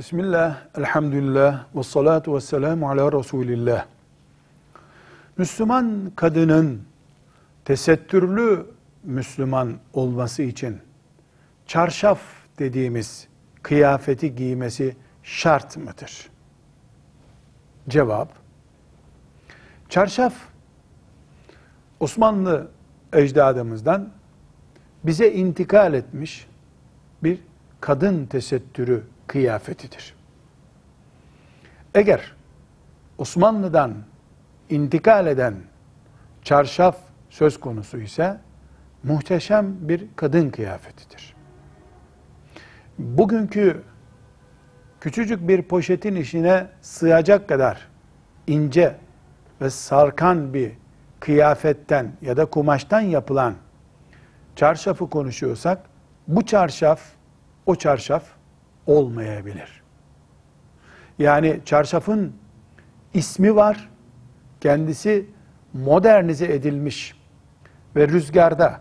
Bismillah, elhamdülillah, ve salatu ve selamu ala Resulillah. Müslüman kadının tesettürlü Müslüman olması için çarşaf dediğimiz kıyafeti giymesi şart mıdır? Cevap, çarşaf Osmanlı ecdadımızdan bize intikal etmiş bir kadın tesettürü kıyafetidir. Eğer Osmanlı'dan intikal eden çarşaf söz konusu ise muhteşem bir kadın kıyafetidir. Bugünkü küçücük bir poşetin içine sığacak kadar ince ve sarkan bir kıyafetten ya da kumaştan yapılan çarşafı konuşuyorsak bu çarşaf o çarşaf olmayabilir. Yani çarşafın ismi var, kendisi modernize edilmiş ve rüzgarda,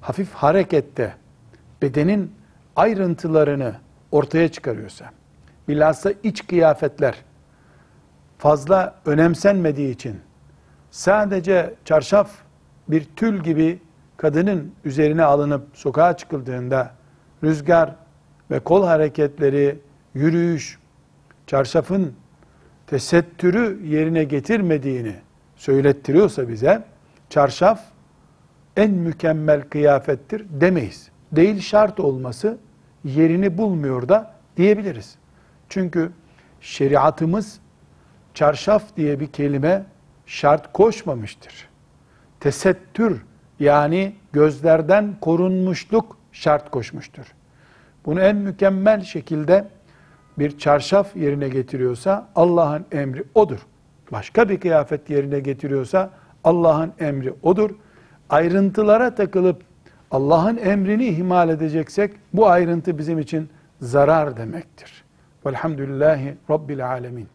hafif harekette bedenin ayrıntılarını ortaya çıkarıyorsa, bilhassa iç kıyafetler fazla önemsenmediği için sadece çarşaf bir tül gibi kadının üzerine alınıp sokağa çıkıldığında rüzgar ve kol hareketleri, yürüyüş, çarşafın tesettürü yerine getirmediğini söylettiriyorsa bize, çarşaf en mükemmel kıyafettir demeyiz. Değil şart olması yerini bulmuyor da diyebiliriz. Çünkü şeriatımız çarşaf diye bir kelime şart koşmamıştır. Tesettür yani gözlerden korunmuşluk şart koşmuştur. Bunu en mükemmel şekilde bir çarşaf yerine getiriyorsa Allah'ın emri odur. Başka bir kıyafet yerine getiriyorsa Allah'ın emri odur. Ayrıntılara takılıp Allah'ın emrini ihmal edeceksek bu ayrıntı bizim için zarar demektir. Velhamdülillahi Rabbil Alemin.